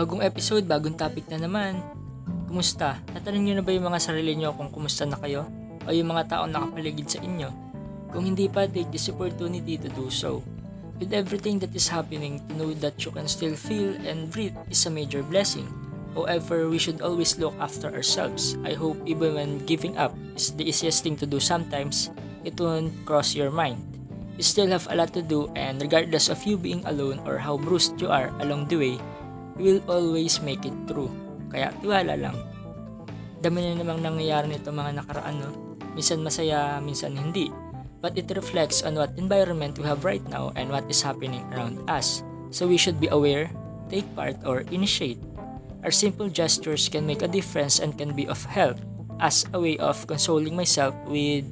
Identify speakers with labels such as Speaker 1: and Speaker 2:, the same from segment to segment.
Speaker 1: Bagong episode, bagong topic na naman. Kumusta? Natanong nyo na ba yung mga sarili nyo kung kumusta na kayo? O yung mga taong nakapaligid sa inyo? Kung hindi pa, take this opportunity to do so. With everything that is happening, to know that you can still feel and breathe is a major blessing. However, we should always look after ourselves. I hope even when giving up is the easiest thing to do sometimes, it won't cross your mind. You still have a lot to do and regardless of you being alone or how bruised you are along the way, will always make it through. Kaya tiwala lang. Dami na namang nangyayari nito mga nakaraan no. Minsan masaya, minsan hindi. But it reflects on what environment we have right now and what is happening around us. So we should be aware, take part, or initiate. Our simple gestures can make a difference and can be of help. As a way of consoling myself with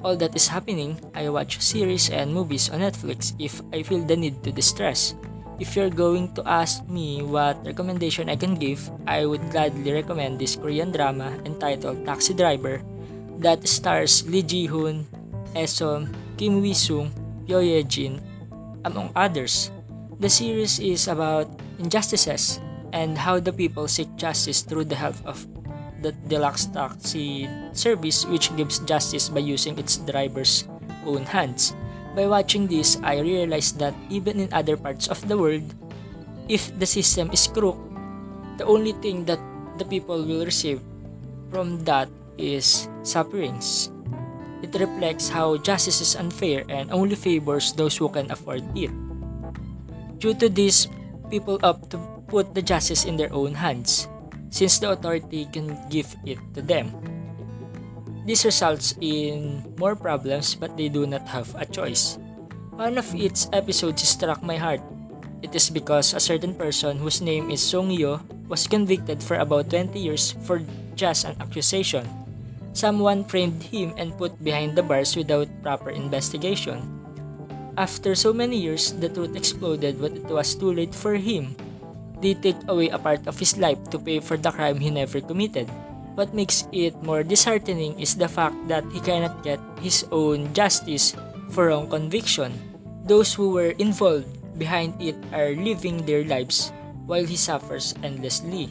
Speaker 1: all that is happening, I watch series and movies on Netflix if I feel the need to distress. If you're going to ask me what recommendation I can give, I would gladly recommend this Korean drama entitled Taxi Driver that stars Lee Ji-hoon, Esom, Kim Wee-sung, Yo Ye-jin, among others. The series is about injustices and how the people seek justice through the help of the deluxe taxi service which gives justice by using its driver's own hands. By watching this, I realized that even in other parts of the world, if the system is crooked, the only thing that the people will receive from that is sufferings. It reflects how justice is unfair and only favors those who can afford it. Due to this, people opt to put the justice in their own hands, since the authority can give it to them. This results in more problems but they do not have a choice. One of its episodes struck my heart. It is because a certain person whose name is Song Yo was convicted for about 20 years for just an accusation. Someone framed him and put behind the bars without proper investigation. After so many years, the truth exploded but it was too late for him. They take away a part of his life to pay for the crime he never committed. What makes it more disheartening is the fact that he cannot get his own justice for wrong conviction. Those who were involved behind it are living their lives while he suffers endlessly.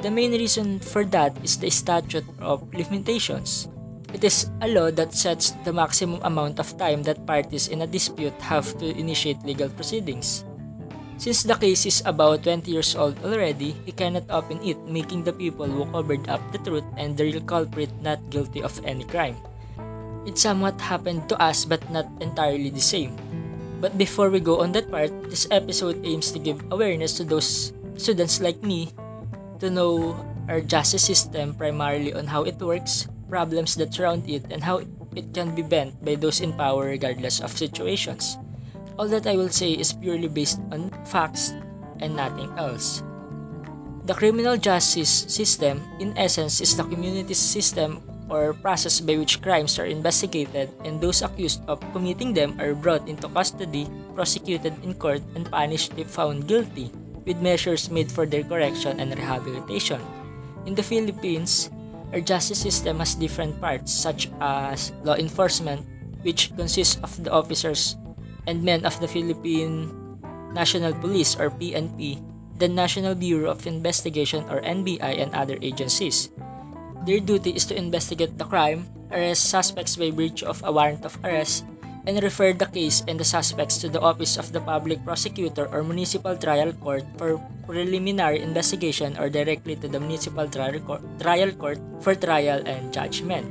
Speaker 1: The main reason for that is the statute of limitations. It is a law that sets the maximum amount of time that parties in a dispute have to initiate legal proceedings. Since the case is about 20 years old already, he cannot open it, making the people who covered up the truth and the real culprit not guilty of any crime. It somewhat happened to us but not entirely the same. But before we go on that part, this episode aims to give awareness to those students like me to know our justice system primarily on how it works, problems that surround it, and how it can be bent by those in power regardless of situations. All that I will say is purely based on facts and nothing else. The criminal justice system, in essence, is the community system or process by which crimes are investigated and those accused of committing them are brought into custody, prosecuted in court, and punished if found guilty, with measures made for their correction and rehabilitation. In the Philippines, our justice system has different parts such as law enforcement, which consists of the officers and men of the Philippine National Police or PNP, the National Bureau of Investigation or NBI and other agencies. Their duty is to investigate the crime, arrest suspects by virtue of a warrant of arrest, and refer the case and the suspects to the Office of the Public Prosecutor or Municipal Trial Court for preliminary investigation or directly to the Municipal Trial Court, trial court for trial and judgment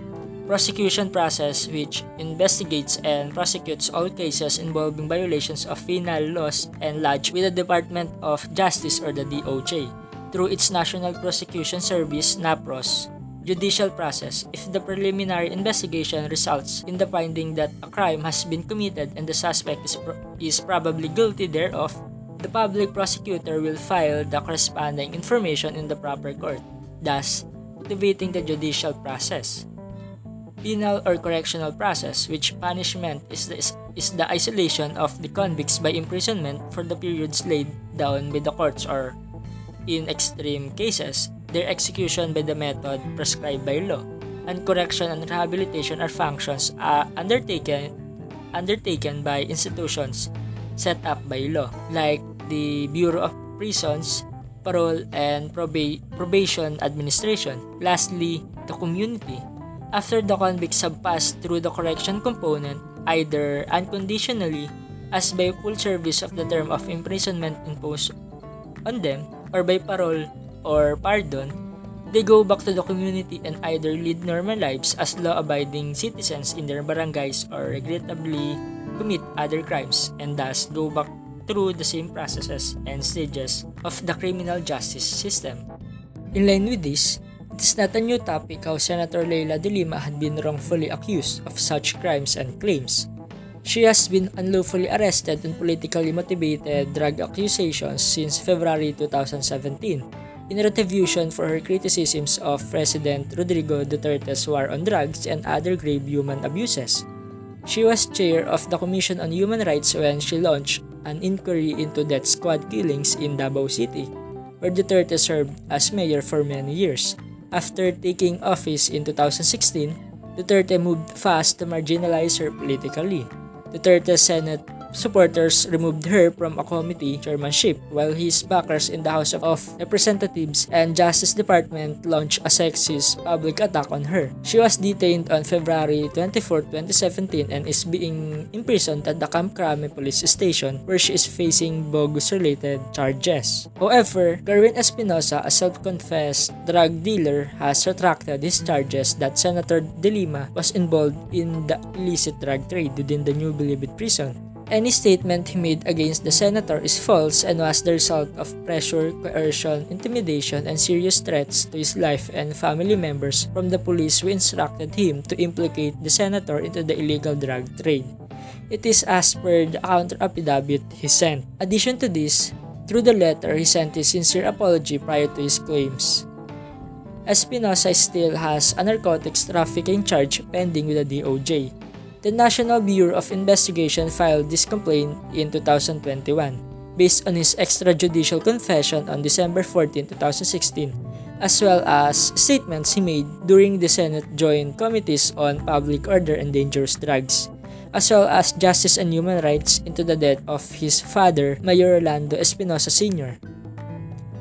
Speaker 1: prosecution process which investigates and prosecutes all cases involving violations of penal laws and lodged with the Department of Justice or the DOJ through its National Prosecution Service NAPROS judicial process if the preliminary investigation results in the finding that a crime has been committed and the suspect is, pro- is probably guilty thereof the public prosecutor will file the corresponding information in the proper court thus activating the judicial process penal or correctional process, which punishment is the, is the isolation of the convicts by imprisonment for the periods laid down by the courts or, in extreme cases, their execution by the method prescribed by law. And correction and rehabilitation are functions uh, undertaken undertaken by institutions set up by law, like the Bureau of Prisons, parole and proba- probation administration. Lastly, the community. After the convicts have passed through the correction component, either unconditionally as by full service of the term of imprisonment imposed on them or by parole or pardon, they go back to the community and either lead normal lives as law-abiding citizens in their barangays or regrettably commit other crimes and thus go back through the same processes and stages of the criminal justice system. In line with this, it is not a new topic how Senator Leila de Lima had been wrongfully accused of such crimes and claims. She has been unlawfully arrested on politically motivated drug accusations since February 2017 in retribution for her criticisms of President Rodrigo Duterte's war on drugs and other grave human abuses. She was chair of the Commission on Human Rights when she launched an inquiry into death squad killings in Davao City, where Duterte served as mayor for many years. After taking office in 2016, Duterte moved fast to marginalize her politically. Duterte Senate supporters removed her from a committee chairmanship while his backers in the House of Representatives and Justice Department launched a sexist public attack on her. She was detained on February 24, 2017 and is being imprisoned at the Camp Crame police station where she is facing bogus-related charges. However, Kerwin Espinosa, a self-confessed drug dealer, has retracted his charges that Senator De Lima was involved in the illicit drug trade within the New Bilibid prison. Any statement he made against the senator is false and was the result of pressure, coercion, intimidation, and serious threats to his life and family members from the police who instructed him to implicate the senator into the illegal drug trade. It is as per the counter affidavit he sent. Addition to this, through the letter, he sent his sincere apology prior to his claims. Espinosa still has a narcotics trafficking charge pending with the DOJ. The National Bureau of Investigation filed this complaint in 2021 based on his extrajudicial confession on December 14, 2016, as well as statements he made during the Senate Joint Committees on Public Order and Dangerous Drugs, as well as Justice and Human Rights into the death of his father, Mayor Orlando Espinosa Sr.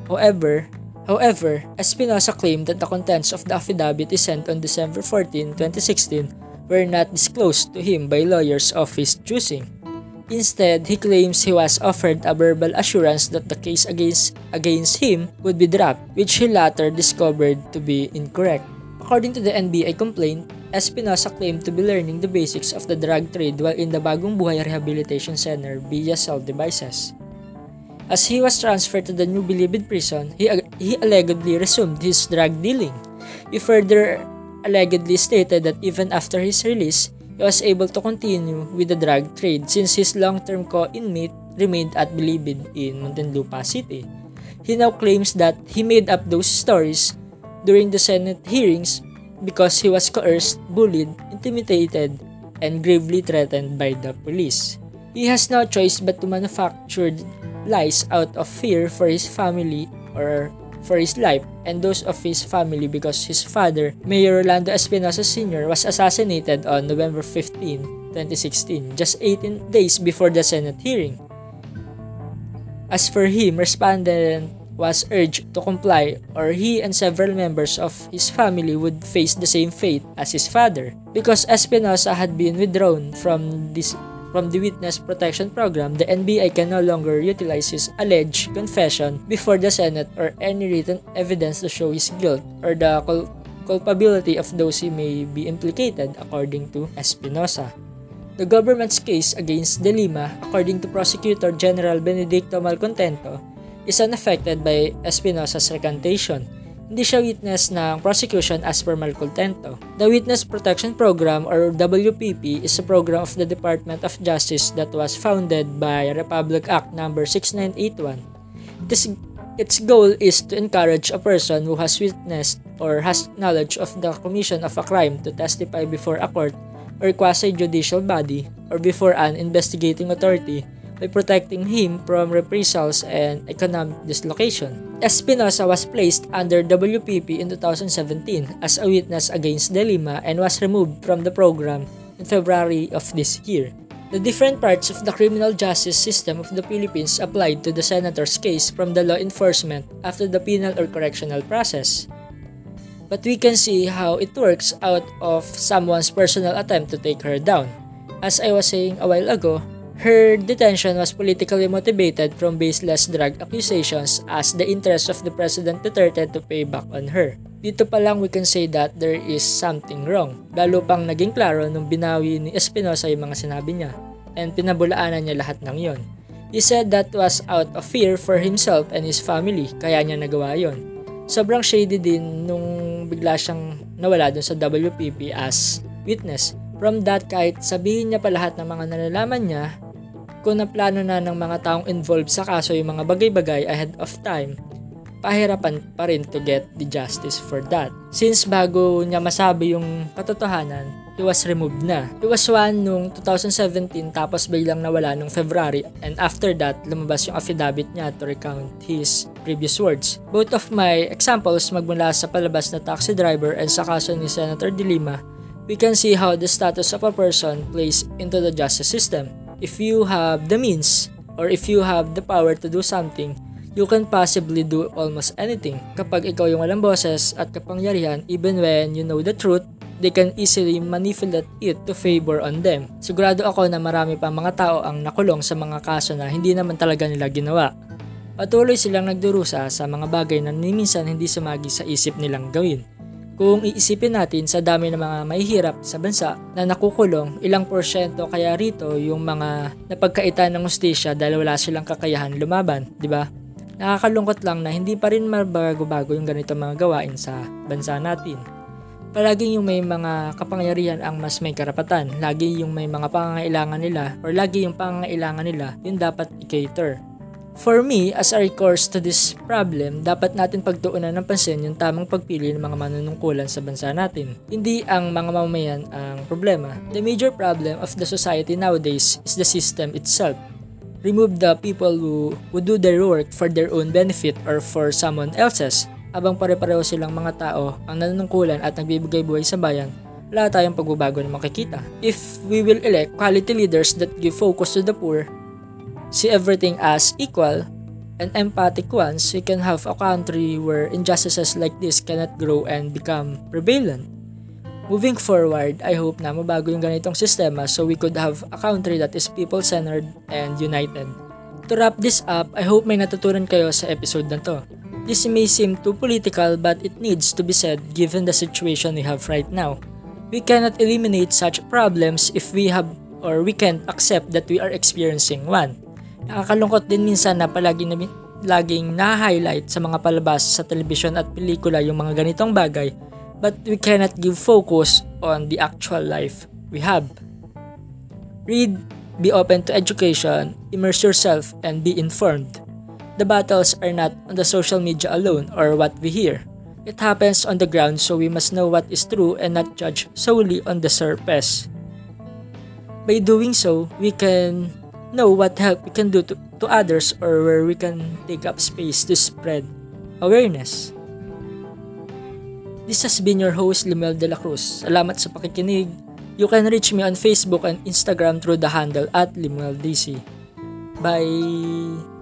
Speaker 1: However, However, Espinosa claimed that the contents of the affidavit he sent on December 14, 2016 were not disclosed to him by lawyers of his choosing. Instead, he claims he was offered a verbal assurance that the case against, against him would be dropped, which he later discovered to be incorrect. According to the NBI complaint, Espinosa claimed to be learning the basics of the drug trade while in the Bagong Buhay Rehabilitation Center via cell devices. As he was transferred to the New Bilibid prison, he, he allegedly resumed his drug dealing. He further allegedly stated that even after his release, he was able to continue with the drug trade since his long-term co-inmate remained at Bilibid in Muntinlupa City. He now claims that he made up those stories during the Senate hearings because he was coerced, bullied, intimidated, and gravely threatened by the police. He has no choice but to manufacture lies out of fear for his family or for his life and those of his family because his father, Mayor Orlando Espinosa Sr., was assassinated on November 15, 2016, just 18 days before the Senate hearing. As for him, respondent was urged to comply or he and several members of his family would face the same fate as his father because Espinosa had been withdrawn from this from the Witness Protection Program, the NBI can no longer utilize his alleged confession before the Senate or any written evidence to show his guilt or the cul- culpability of those he may be implicated, according to Espinosa. The government's case against De Lima, according to Prosecutor General Benedicto Malcontento, is unaffected by Espinosa's recantation hindi siya witness ng prosecution as per Malcontento. The Witness Protection Program or WPP is a program of the Department of Justice that was founded by Republic Act No. 6981. This, its goal is to encourage a person who has witnessed or has knowledge of the commission of a crime to testify before a court or quasi-judicial body or before an investigating authority by protecting him from reprisals and economic dislocation. Espinosa was placed under WPP in 2017 as a witness against De Lima and was removed from the program in February of this year. The different parts of the criminal justice system of the Philippines applied to the senator's case from the law enforcement after the penal or correctional process. But we can see how it works out of someone's personal attempt to take her down. As I was saying a while ago, her detention was politically motivated from baseless drug accusations as the interest of the President Duterte to pay back on her. Dito pa lang we can say that there is something wrong. Lalo pang naging klaro nung binawi ni Espinosa yung mga sinabi niya and pinabulaanan niya lahat ng yon. He said that was out of fear for himself and his family kaya niya nagawa yon. Sobrang shady din nung bigla siyang nawala dun sa WPP as witness. From that kahit sabihin niya pa lahat ng mga nalalaman niya, kung naplano na ng mga taong involved sa kaso yung mga bagay-bagay ahead of time, pahirapan pa rin to get the justice for that. Since bago niya masabi yung katotohanan, he was removed na. He was one nung 2017 tapos biglang nawala nung February and after that, lumabas yung affidavit niya to recount his previous words. Both of my examples magmula sa palabas na taxi driver and sa kaso ni Senator De Lima, we can see how the status of a person plays into the justice system. If you have the means or if you have the power to do something, you can possibly do almost anything. Kapag ikaw yung walang boses at kapangyarihan, even when you know the truth, they can easily manipulate it to favor on them. Sigurado ako na marami pa mga tao ang nakulong sa mga kaso na hindi naman talaga nila ginawa. Patuloy silang nagdurusa sa mga bagay na minsan hindi sumagi sa isip nilang gawin. Kung iisipin natin sa dami ng mga mahihirap sa bansa na nakukulong, ilang porsyento kaya rito yung mga napagkaitan ng ustisya dahil wala silang kakayahan lumaban, di ba? Nakakalungkot lang na hindi pa rin mabago-bago yung ganito mga gawain sa bansa natin. Palaging yung may mga kapangyarihan ang mas may karapatan. Lagi yung may mga pangangailangan nila or lagi yung pangangailangan nila yung dapat i-cater. For me, as a recourse to this problem, dapat natin pagtuunan ng pansin yung tamang pagpili ng mga manunungkulan sa bansa natin. Hindi ang mga mamamayan ang problema. The major problem of the society nowadays is the system itself remove the people who, who do their work for their own benefit or for someone else's, abang pare-pareho silang mga tao ang nanunungkulan at nagbibigay buhay sa bayan, wala tayong pagbabago na makikita. If we will elect quality leaders that give focus to the poor, see everything as equal, and empathic ones, we can have a country where injustices like this cannot grow and become prevalent. Moving forward, I hope na mabago yung ganitong sistema so we could have a country that is people-centered and united. To wrap this up, I hope may natutunan kayo sa episode na to. This may seem too political but it needs to be said given the situation we have right now. We cannot eliminate such problems if we have or we can't accept that we are experiencing one. Nakakalungkot din minsan na palagi na laging na-highlight sa mga palabas sa telebisyon at pelikula yung mga ganitong bagay but we cannot give focus on the actual life we have. Read, be open to education, immerse yourself, and be informed. The battles are not on the social media alone or what we hear. It happens on the ground so we must know what is true and not judge solely on the surface. By doing so, we can know what help we can do to, to others or where we can take up space to spread awareness. This has been your host, Limuel De La Cruz. Salamat sa pakikinig. You can reach me on Facebook and Instagram through the handle at LimuelDC. Bye!